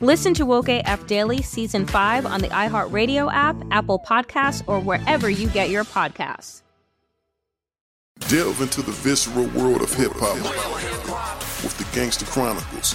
Listen to Woke AF Daily Season 5 on the iHeartRadio app, Apple Podcasts, or wherever you get your podcasts. Delve into the visceral world of hip hop with the Gangster Chronicles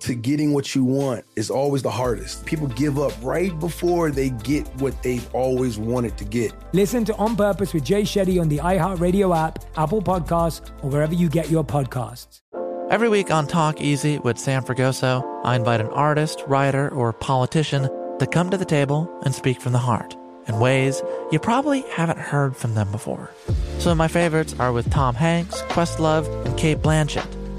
to getting what you want is always the hardest. People give up right before they get what they've always wanted to get. Listen to On Purpose with Jay Shetty on the iHeartRadio app, Apple Podcasts, or wherever you get your podcasts. Every week on Talk Easy with Sam Fragoso, I invite an artist, writer, or politician to come to the table and speak from the heart in ways you probably haven't heard from them before. Some of my favorites are with Tom Hanks, Questlove, and Cate Blanchett.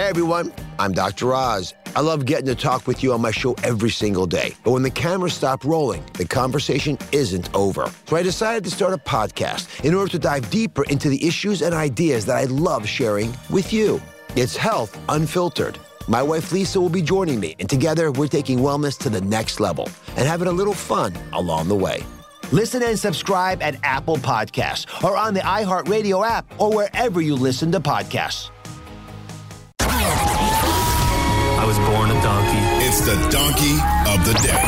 Hey everyone, I'm Dr. Oz. I love getting to talk with you on my show every single day. But when the cameras stop rolling, the conversation isn't over. So I decided to start a podcast in order to dive deeper into the issues and ideas that I love sharing with you. It's Health Unfiltered. My wife Lisa will be joining me, and together we're taking wellness to the next level and having a little fun along the way. Listen and subscribe at Apple Podcasts or on the iHeartRadio app or wherever you listen to podcasts. It's the donkey of the day.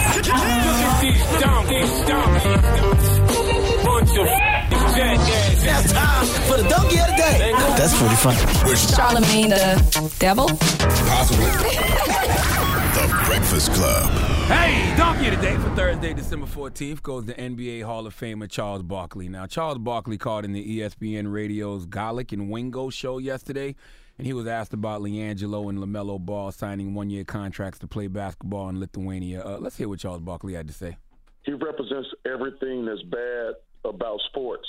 Now time for the donkey of the day. That's pretty funny. Charlemagne the devil? Possibly. The Breakfast Club. Hey, Donkey of the Day for Thursday, December 14th goes to NBA Hall of Famer Charles Barkley. Now, Charles Barkley called in the ESPN Radio's Golic and Wingo show yesterday, and he was asked about LiAngelo and LaMelo Ball signing one year contracts to play basketball in Lithuania. Uh, let's hear what Charles Barkley had to say. he represents everything that's bad about sports.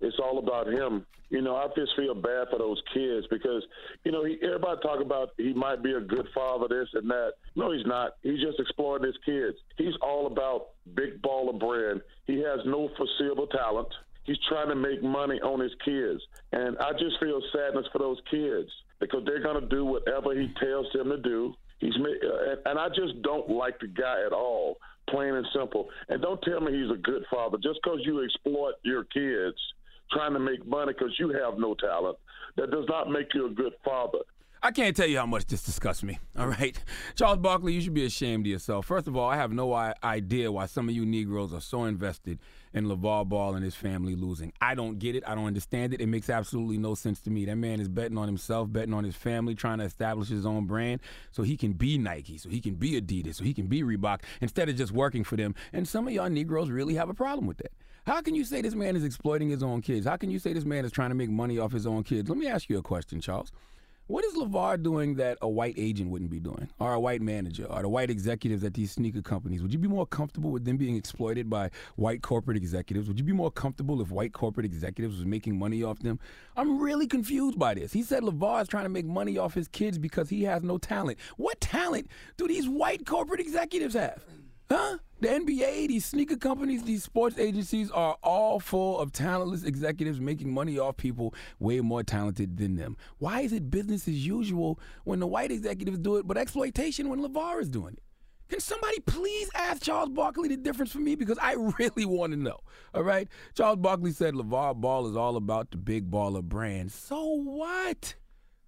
It's all about him. You know, I just feel bad for those kids because, you know, he, everybody talk about he might be a good father, this and that. No, he's not. He's just exploiting his kids. He's all about big baller brand. He has no foreseeable talent. He's trying to make money on his kids. And I just feel sadness for those kids because they're going to do whatever he tells them to do. He's uh, and I just don't like the guy at all, plain and simple. And don't tell me he's a good father just because you exploit your kids trying to make money because you have no talent. That does not make you a good father. I can't tell you how much this disgusts me. All right, Charles Barkley, you should be ashamed of yourself. First of all, I have no idea why some of you Negroes are so invested in LeVar Ball and his family losing. I don't get it. I don't understand it. It makes absolutely no sense to me. That man is betting on himself, betting on his family, trying to establish his own brand so he can be Nike, so he can be Adidas, so he can be Reebok instead of just working for them. And some of y'all Negroes really have a problem with that. How can you say this man is exploiting his own kids? How can you say this man is trying to make money off his own kids? Let me ask you a question, Charles. What is LeVar doing that a white agent wouldn't be doing, or a white manager, or the white executives at these sneaker companies? Would you be more comfortable with them being exploited by white corporate executives? Would you be more comfortable if white corporate executives was making money off them? I'm really confused by this. He said LeVar is trying to make money off his kids because he has no talent. What talent do these white corporate executives have? Huh? The NBA, these sneaker companies, these sports agencies are all full of talentless executives making money off people way more talented than them. Why is it business as usual when the white executives do it, but exploitation when LeVar is doing it? Can somebody please ask Charles Barkley the difference for me? Because I really want to know. All right? Charles Barkley said LeVar Ball is all about the big baller brand. So what?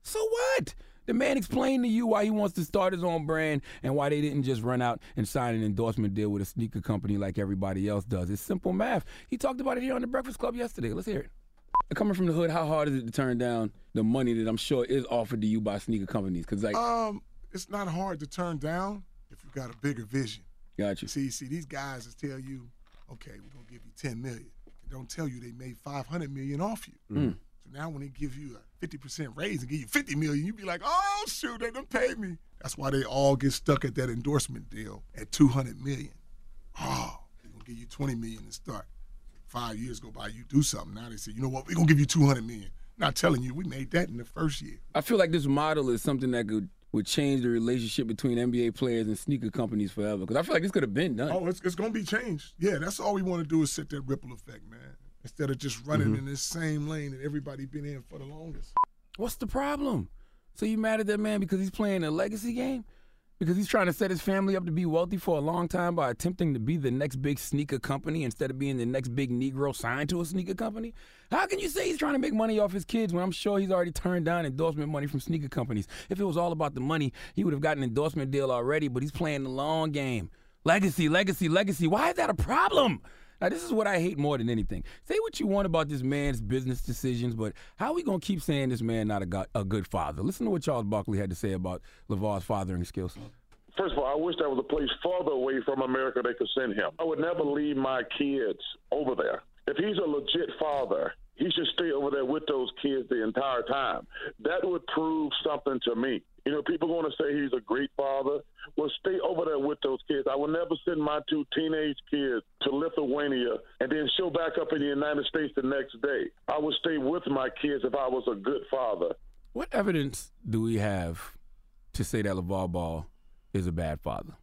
So what? The man explained to you why he wants to start his own brand and why they didn't just run out and sign an endorsement deal with a sneaker company like everybody else does. It's simple math. He talked about it here on the Breakfast Club yesterday. Let's hear it. Coming from the hood, how hard is it to turn down the money that I'm sure is offered to you by sneaker companies? Because like, um, it's not hard to turn down if you got a bigger vision. Gotcha. See, see, these guys just tell you, okay, we're gonna give you 10 million. They don't tell you they made 500 million off you. Mm. So now when they give you a 50% raise and give you 50 million, you be like, oh shoot, they done pay me. That's why they all get stuck at that endorsement deal at 200 million. Oh, they're gonna give you 20 million to start. Five years go by, you do something. Now they say, you know what, we're gonna give you 200 million. Not telling you, we made that in the first year. I feel like this model is something that could would change the relationship between NBA players and sneaker companies forever. Because I feel like this could have been done. Oh, it's, it's going to be changed. Yeah, that's all we want to do is set that ripple effect, man. Instead of just running Mhm. in this same lane that everybody been in for the longest. What's the problem? So you mad at that man because he's playing a legacy game? Because he's trying to set his family up to be wealthy for a long time by attempting to be the next big sneaker company instead of being the next big Negro signed to a sneaker company? How can you say he's trying to make money off his kids when I'm sure he's already turned down endorsement money from sneaker companies? If it was all about the money, he would have gotten an endorsement deal already, but he's playing the long game. Legacy, legacy, legacy. Why is that a problem? Now, this is what I hate more than anything. Say what you want about this man's business decisions, but how are we going to keep saying this man not a, go- a good father? Listen to what Charles Barkley had to say about LeVar's fathering skills. First of all, I wish there was a place farther away from America they could send him. I would never leave my kids over there. If he's a legit father, he should stay over there with those kids the entire time. That would prove something to me. You know, people want to say he's a great father. Well, stay over there with those kids. I would never send my two teenage kids to Lithuania and then show back up in the United States the next day. I would stay with my kids if I was a good father. What evidence do we have to say that LeVar Ball is a bad father?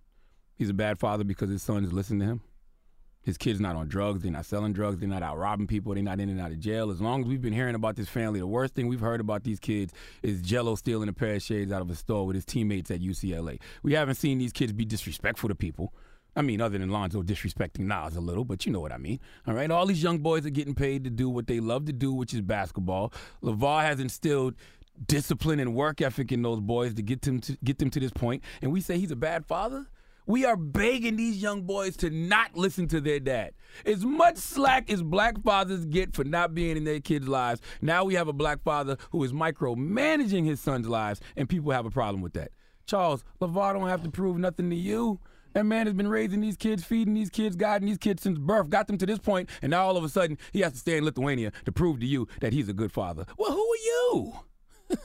He's a bad father because his sons listen to him. His kids not on drugs. They're not selling drugs. They're not out robbing people. They're not in and out of jail. As long as we've been hearing about this family, the worst thing we've heard about these kids is Gelo stealing a pair of shades out of a store with his teammates at UCLA. We haven't seen these kids be disrespectful to people. I mean, other than Lonzo disrespecting Nas a little, but you know what I mean. All right, all these young boys are getting paid to do what they love to do, which is basketball. LeVar has instilled discipline and work ethic in those boys to get them to get them to this point, and we say he's a bad father. We are begging these young boys to not listen to their dad. As much slack as black fathers get for not being in their kids' lives, now we have a black father who is micromanaging his son's lives, and people have a problem with that. Charles, LeVar don't have to prove nothing to you. That man has been raising these kids, feeding these kids, guiding these kids since birth, got them to this point, and now all of a sudden he has to stay in Lithuania to prove to you that he's a good father. Well, who are you?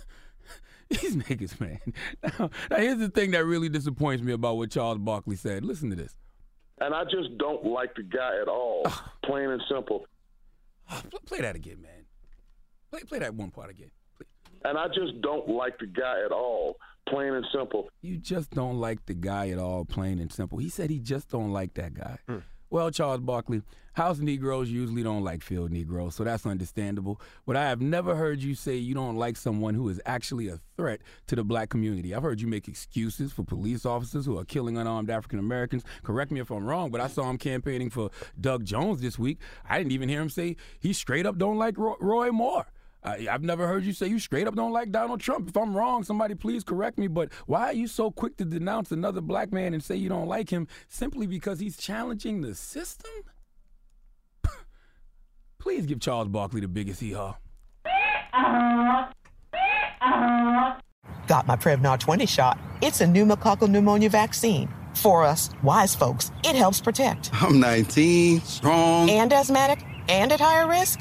These niggas, man. Now, now, here's the thing that really disappoints me about what Charles Barkley said. Listen to this. And I just don't like the guy at all, plain and simple. Pl- Play that again, man. Play, play that one part again. And I just don't like the guy at all, plain and simple. You just don't like the guy at all, plain and simple. He said he just don't like that guy. Hmm. Well, Charles Barkley, house Negroes usually don't like field Negroes, so that's understandable. But I have never heard you say you don't like someone who is actually a threat to the black community. I've heard you make excuses for police officers who are killing unarmed African Americans. Correct me if I'm wrong, but I saw him campaigning for Doug Jones this week. I didn't even hear him say he straight up don't like Roy, Moore. I, I've never heard you say you straight up don't like Donald Trump. If I'm wrong, somebody please correct me. But why are you so quick to denounce another black man and say you don't like him simply because he's challenging the system? please give Charles Barkley the biggest hee haw. Got my Prevnar 20 shot. It's a pneumococcal pneumonia vaccine. For us, wise folks, it helps protect. I'm 19, strong. And asthmatic and at higher risk?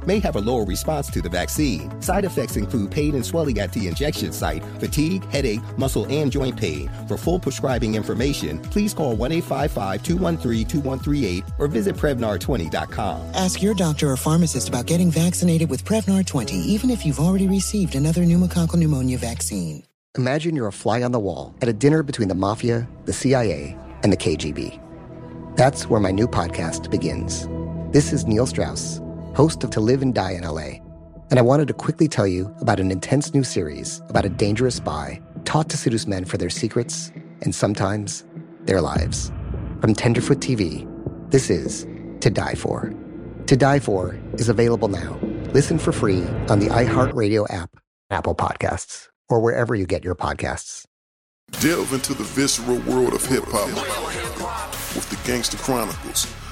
may have a lower response to the vaccine. Side effects include pain and swelling at the injection site, fatigue, headache, muscle, and joint pain. For full prescribing information, please call 1 855 213 2138 or visit Prevnar20.com. Ask your doctor or pharmacist about getting vaccinated with Prevnar 20, even if you've already received another pneumococcal pneumonia vaccine. Imagine you're a fly on the wall at a dinner between the mafia, the CIA, and the KGB. That's where my new podcast begins. This is Neil Strauss, host of To Live and Die in LA. And I wanted to quickly tell you about an intense new series about a dangerous spy taught to seduce men for their secrets and sometimes their lives. From Tenderfoot TV, this is To Die For. To Die For is available now. Listen for free on the iHeartRadio app, Apple Podcasts, or wherever you get your podcasts. Delve into the visceral world of hip hop with the Gangster Chronicles,